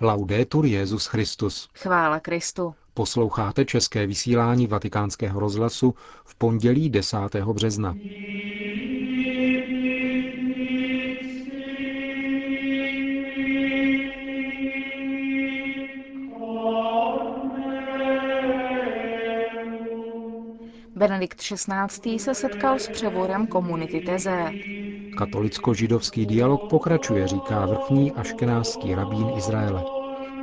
Laudetur Jezus Christus. Chvála Kristu. Posloucháte české vysílání Vatikánského rozhlasu v pondělí 10. března. Benedikt XVI. se setkal s převorem komunity Teze. Katolicko-židovský dialog pokračuje, říká vrchní aškenáský rabín Izraele.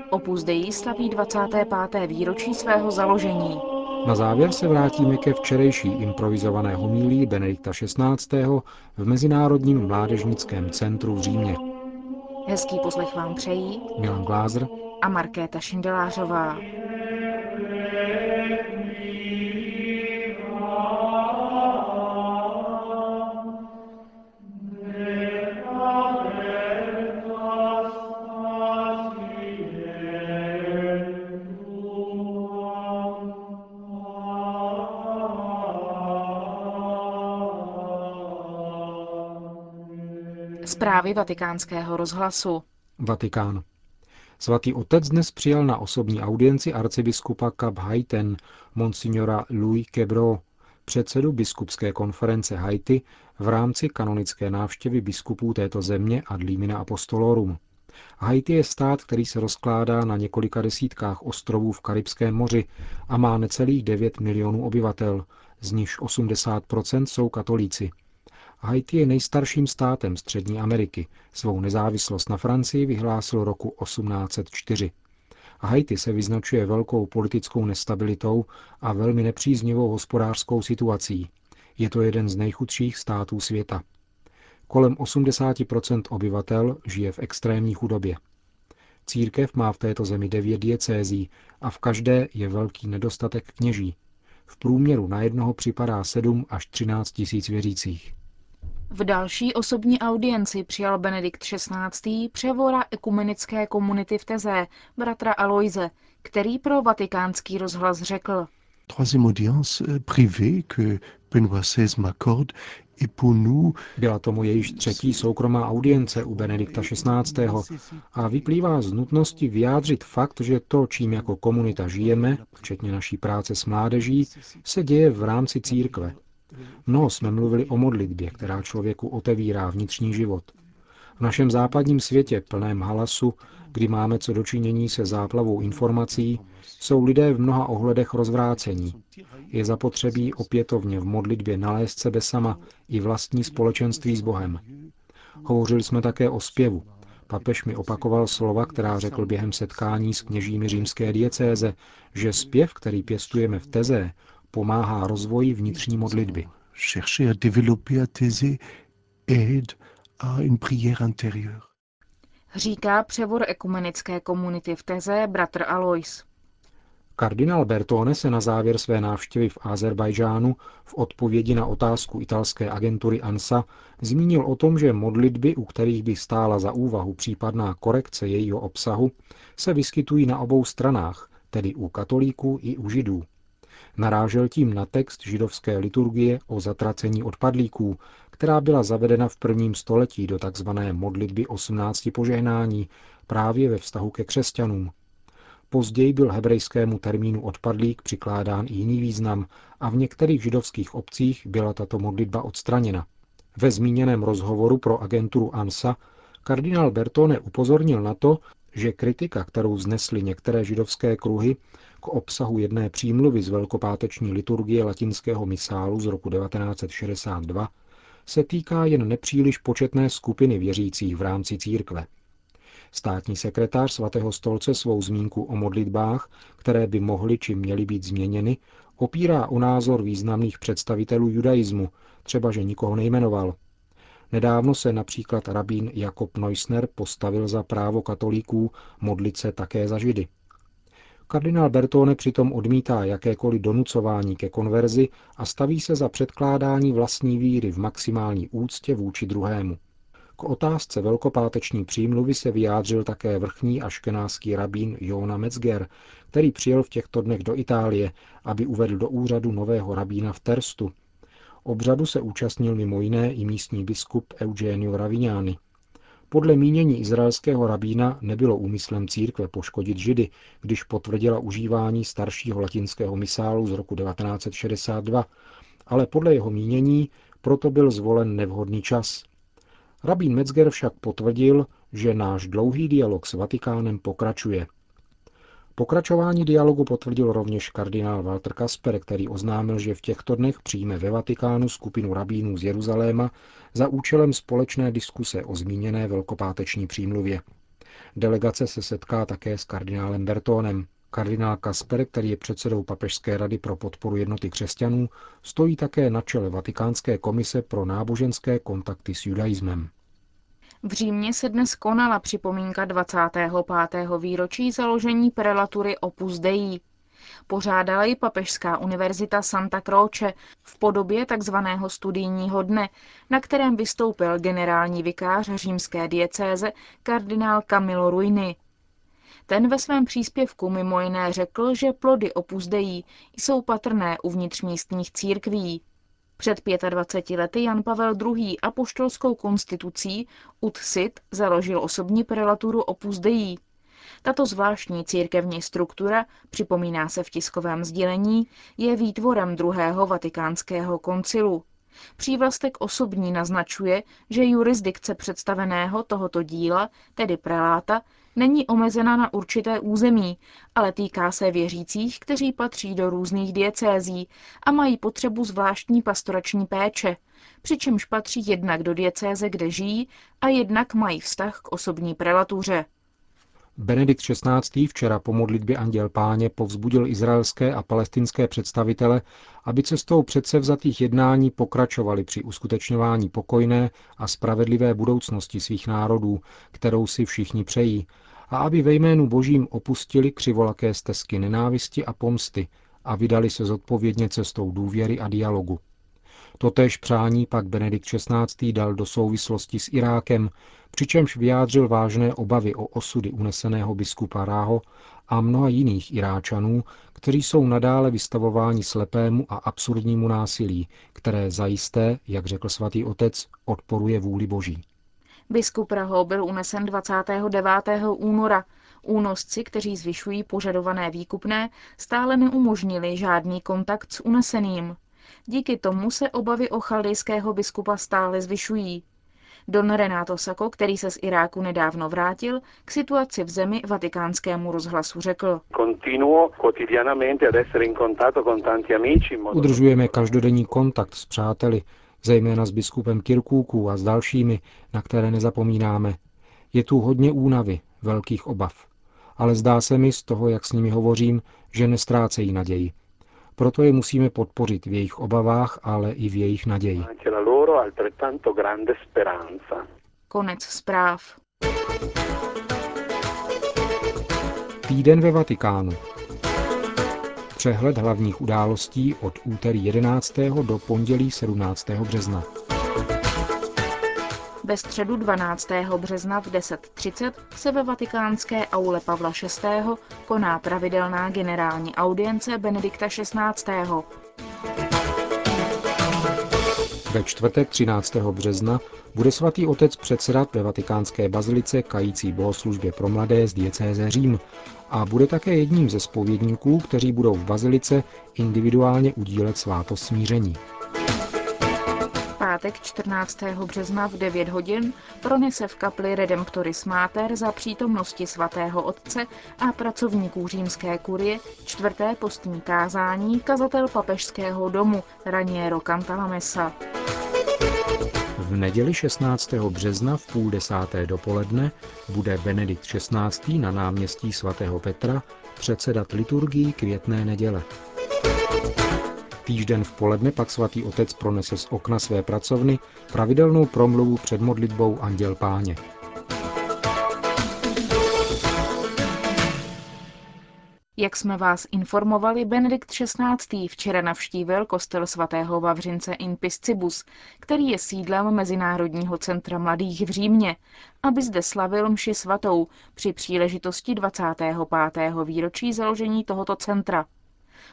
Opus Dei slaví 25. výročí svého založení. Na závěr se vrátíme ke včerejší improvizované homílii Benedikta XVI. v Mezinárodním mládežnickém centru v Římě. Hezký poslech vám přejí Milan Glázer a Markéta Šindelářová. Zprávy vatikánského rozhlasu. Vatikán. Svatý otec dnes přijal na osobní audienci arcibiskupa Kap Haiten, monsignora Louis Quebro, předsedu biskupské konference Haiti v rámci kanonické návštěvy biskupů této země ad limina apostolorum. Haiti je stát, který se rozkládá na několika desítkách ostrovů v Karibském moři a má necelých 9 milionů obyvatel, z nichž 80% jsou katolíci – Haiti je nejstarším státem Střední Ameriky. Svou nezávislost na Francii vyhlásil roku 1804. Haiti se vyznačuje velkou politickou nestabilitou a velmi nepříznivou hospodářskou situací. Je to jeden z nejchudších států světa. Kolem 80% obyvatel žije v extrémní chudobě. Církev má v této zemi devět diecézí a v každé je velký nedostatek kněží. V průměru na jednoho připadá 7 až 13 tisíc věřících. V další osobní audienci přijal Benedikt XVI. převora ekumenické komunity v Teze, bratra Aloise, který pro vatikánský rozhlas řekl. Byla tomu jejíž třetí soukromá audience u Benedikta XVI. a vyplývá z nutnosti vyjádřit fakt, že to, čím jako komunita žijeme, včetně naší práce s mládeží, se děje v rámci církve, Mnoho jsme mluvili o modlitbě, která člověku otevírá vnitřní život. V našem západním světě, plném halasu, kdy máme co dočinění se záplavou informací, jsou lidé v mnoha ohledech rozvrácení. Je zapotřebí opětovně v modlitbě nalézt sebe sama i vlastní společenství s Bohem. Hovořili jsme také o zpěvu. Papež mi opakoval slova, která řekl během setkání s kněžími římské diecéze, že zpěv, který pěstujeme v Teze, pomáhá rozvoji vnitřní modlitby. Říká převor ekumenické komunity v Teze bratr Alois. Kardinál Bertone se na závěr své návštěvy v Azerbajžánu v odpovědi na otázku italské agentury ANSA zmínil o tom, že modlitby, u kterých by stála za úvahu případná korekce jejího obsahu, se vyskytují na obou stranách, tedy u katolíků i u židů. Narážel tím na text židovské liturgie o zatracení odpadlíků, která byla zavedena v prvním století do tzv. modlitby 18 požehnání právě ve vztahu ke křesťanům. Později byl hebrejskému termínu odpadlík přikládán i jiný význam a v některých židovských obcích byla tato modlitba odstraněna. Ve zmíněném rozhovoru pro agenturu ANSA kardinál Bertone upozornil na to, že kritika, kterou znesly některé židovské kruhy k obsahu jedné přímluvy z velkopáteční liturgie latinského misálu z roku 1962, se týká jen nepříliš početné skupiny věřících v rámci církve. Státní sekretář svatého stolce svou zmínku o modlitbách, které by mohly či měly být změněny, opírá o názor významných představitelů judaismu, třeba že nikoho nejmenoval, Nedávno se například rabín Jakob Neusner postavil za právo katolíků modlit se také za židy. Kardinál Bertone přitom odmítá jakékoliv donucování ke konverzi a staví se za předkládání vlastní víry v maximální úctě vůči druhému. K otázce velkopáteční přímluvy se vyjádřil také vrchní aškenáský rabín Jona Metzger, který přijel v těchto dnech do Itálie, aby uvedl do úřadu nového rabína v Terstu, Obřadu se účastnil mimo jiné i místní biskup Eugenio Ravignani. Podle mínění izraelského rabína nebylo úmyslem církve poškodit židy, když potvrdila užívání staršího latinského misálu z roku 1962, ale podle jeho mínění proto byl zvolen nevhodný čas. Rabín Metzger však potvrdil, že náš dlouhý dialog s Vatikánem pokračuje. Pokračování dialogu potvrdil rovněž kardinál Walter Kasper, který oznámil, že v těchto dnech přijme ve Vatikánu skupinu rabínů z Jeruzaléma za účelem společné diskuse o zmíněné velkopáteční přímluvě. Delegace se setká také s kardinálem Bertónem. Kardinál Kasper, který je předsedou Papežské rady pro podporu jednoty křesťanů, stojí také na čele Vatikánské komise pro náboženské kontakty s judaismem. V Římě se dnes konala připomínka 25. výročí založení prelatury Opus Dei. Pořádala ji Papežská univerzita Santa Croce v podobě tzv. studijního dne, na kterém vystoupil generální vikář římské diecéze kardinál Camilo Ruini. Ten ve svém příspěvku mimo jiné řekl, že plody Opus Dei jsou patrné uvnitř místních církví. Před 25 lety Jan Pavel II. apoštolskou konstitucí Ut Sit založil osobní prelaturu Opus Dei. Tato zvláštní církevní struktura, připomíná se v tiskovém sdělení, je výtvorem druhého vatikánského koncilu. Přívlastek osobní naznačuje, že jurisdikce představeného tohoto díla, tedy preláta, není omezena na určité území, ale týká se věřících, kteří patří do různých diecézí a mají potřebu zvláštní pastorační péče, přičemž patří jednak do diecéze, kde žijí, a jednak mají vztah k osobní prelatuře. Benedikt XVI. včera po modlitbě Anděl Páně povzbudil izraelské a palestinské představitele, aby cestou předsevzatých jednání pokračovali při uskutečňování pokojné a spravedlivé budoucnosti svých národů, kterou si všichni přejí, a aby ve jménu Božím opustili křivolaké stezky nenávisti a pomsty a vydali se zodpovědně cestou důvěry a dialogu. Totež přání pak Benedikt XVI. dal do souvislosti s Irákem, přičemž vyjádřil vážné obavy o osudy uneseného biskupa Ráho a mnoha jiných Iráčanů, kteří jsou nadále vystavováni slepému a absurdnímu násilí, které zajisté, jak řekl svatý otec, odporuje vůli Boží. Biskup Raho byl unesen 29. února. Únosci, kteří zvyšují požadované výkupné, stále neumožnili žádný kontakt s uneseným. Díky tomu se obavy o chaldejského biskupa stále zvyšují. Don Renato Sako, který se z Iráku nedávno vrátil, k situaci v zemi vatikánskému rozhlasu řekl. Udržujeme každodenní kontakt s přáteli, zejména s biskupem Kirkůků a s dalšími, na které nezapomínáme. Je tu hodně únavy, velkých obav. Ale zdá se mi z toho, jak s nimi hovořím, že nestrácejí naději. Proto je musíme podpořit v jejich obavách, ale i v jejich naději. Konec zpráv. Týden ve Vatikánu. Přehled hlavních událostí od úterý 11. do pondělí 17. března. Ve středu 12. března v 10.30 se ve vatikánské aule Pavla VI. koná pravidelná generální audience Benedikta XVI. Ve čtvrtek 13. března bude svatý otec předsedat ve vatikánské bazilice kající bohoslužbě pro mladé z diecéze Řím a bude také jedním ze spovědníků, kteří budou v bazilice individuálně udílet svátost smíření pátek 14. března v 9 hodin pronese v kapli Redemptoris Mater za přítomnosti svatého otce a pracovníků římské kurie čtvrté postní kázání kazatel papežského domu Raniero Cantalamessa. V neděli 16. března v půl desáté dopoledne bude Benedikt XVI. na náměstí svatého Petra předsedat liturgii květné neděle. Týžden v poledne pak svatý otec pronese z okna své pracovny pravidelnou promluvu před modlitbou Anděl Páně. Jak jsme vás informovali, Benedikt XVI. včera navštívil kostel svatého Vavřince in Piscibus, který je sídlem Mezinárodního centra mladých v Římě, aby zde slavil mši svatou při příležitosti 25. výročí založení tohoto centra.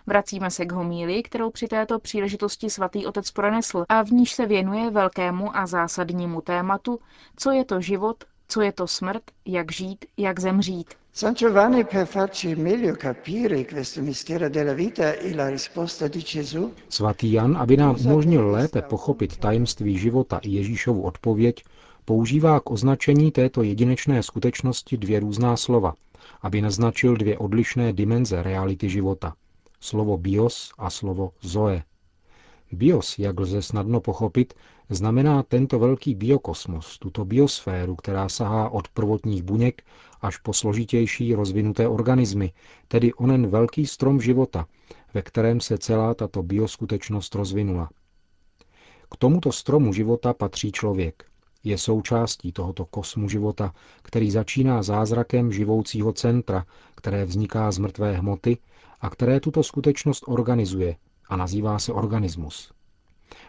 Vracíme se k homílii, kterou při této příležitosti svatý otec pronesl a v níž se věnuje velkému a zásadnímu tématu, co je to život, co je to smrt, jak žít, jak zemřít. San Giovanni per farci meglio capire questo mistero della vita e la risposta di Gesù Svatý Jan, aby nám umožnil lépe pochopit tajemství života i Ježíšovu odpověď, používá k označení této jedinečné skutečnosti dvě různá slova, aby naznačil dvě odlišné dimenze reality života. Slovo bios a slovo zoe. Bios, jak lze snadno pochopit, znamená tento velký biokosmos, tuto biosféru, která sahá od prvotních buněk až po složitější rozvinuté organismy, tedy onen velký strom života, ve kterém se celá tato bioskutečnost rozvinula. K tomuto stromu života patří člověk. Je součástí tohoto kosmu života, který začíná zázrakem živoucího centra, které vzniká z mrtvé hmoty a které tuto skutečnost organizuje a nazývá se organismus.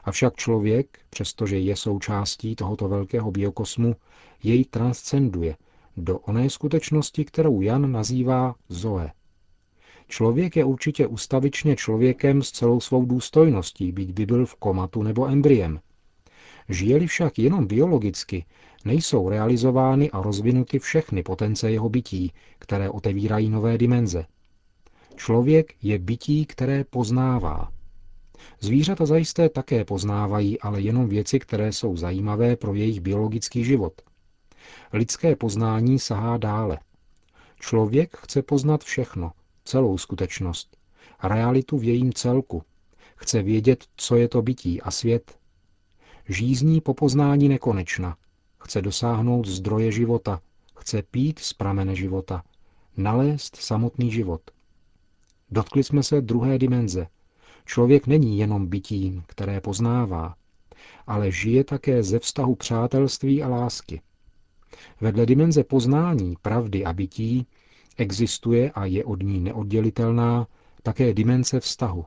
Avšak člověk, přestože je součástí tohoto velkého biokosmu, jej transcenduje do oné skutečnosti, kterou Jan nazývá Zoe. Člověk je určitě ustavičně člověkem s celou svou důstojností, byť by byl v komatu nebo embryem. Žije-li však jenom biologicky, nejsou realizovány a rozvinuty všechny potence jeho bytí, které otevírají nové dimenze. Člověk je bytí, které poznává. Zvířata zajisté také poznávají, ale jenom věci, které jsou zajímavé pro jejich biologický život. Lidské poznání sahá dále. Člověk chce poznat všechno, celou skutečnost, realitu v jejím celku. Chce vědět, co je to bytí a svět. Žízní po poznání nekonečna. Chce dosáhnout zdroje života. Chce pít z pramene života. Nalézt samotný život. Dotkli jsme se druhé dimenze. Člověk není jenom bytím, které poznává, ale žije také ze vztahu přátelství a lásky. Vedle dimenze poznání, pravdy a bytí existuje a je od ní neoddělitelná také dimenze vztahu,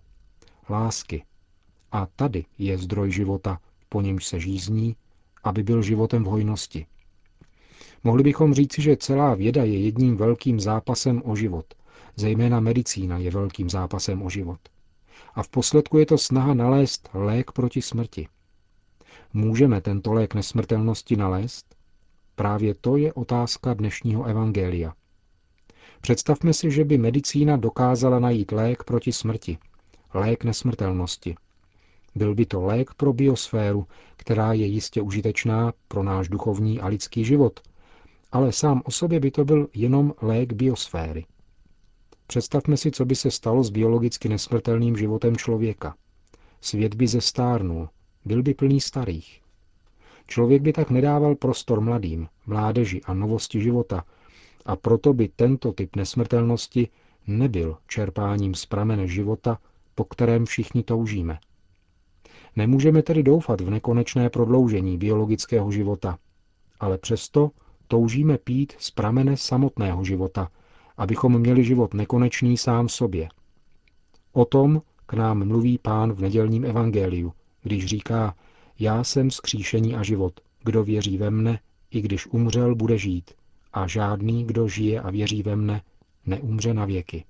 lásky. A tady je zdroj života, po němž se žízní, aby byl životem v hojnosti. Mohli bychom říci, že celá věda je jedním velkým zápasem o život. Zejména medicína je velkým zápasem o život. A v posledku je to snaha nalézt lék proti smrti. Můžeme tento lék nesmrtelnosti nalézt? Právě to je otázka dnešního evangelia. Představme si, že by medicína dokázala najít lék proti smrti, lék nesmrtelnosti. Byl by to lék pro biosféru, která je jistě užitečná pro náš duchovní a lidský život, ale sám o sobě by to byl jenom lék biosféry. Představme si, co by se stalo s biologicky nesmrtelným životem člověka. Svět by zestárnul, byl by plný starých. Člověk by tak nedával prostor mladým, mládeži a novosti života, a proto by tento typ nesmrtelnosti nebyl čerpáním z pramene života, po kterém všichni toužíme. Nemůžeme tedy doufat v nekonečné prodloužení biologického života, ale přesto toužíme pít z pramene samotného života, abychom měli život nekonečný sám sobě. O tom k nám mluví pán v nedělním evangeliu, když říká, já jsem skříšení a život, kdo věří ve mne, i když umřel, bude žít, a žádný, kdo žije a věří ve mne, neumře na věky.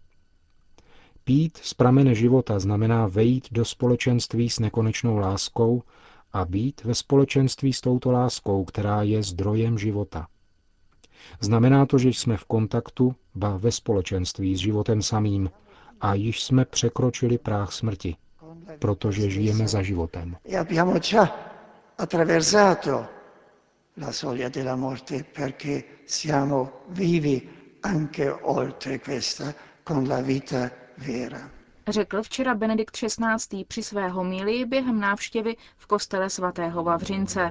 Pít z pramene života znamená vejít do společenství s nekonečnou láskou a být ve společenství s touto láskou, která je zdrojem života. Znamená to, že jsme v kontaktu, ba ve společenství s životem samým a již jsme překročili práh smrti, protože žijeme za životem. E la soglia della morte perché siamo vivi anche oltre questa con la vita vera. Řekl včera Benedikt XVI. při své homílii během návštěvy v kostele svatého Vavřince.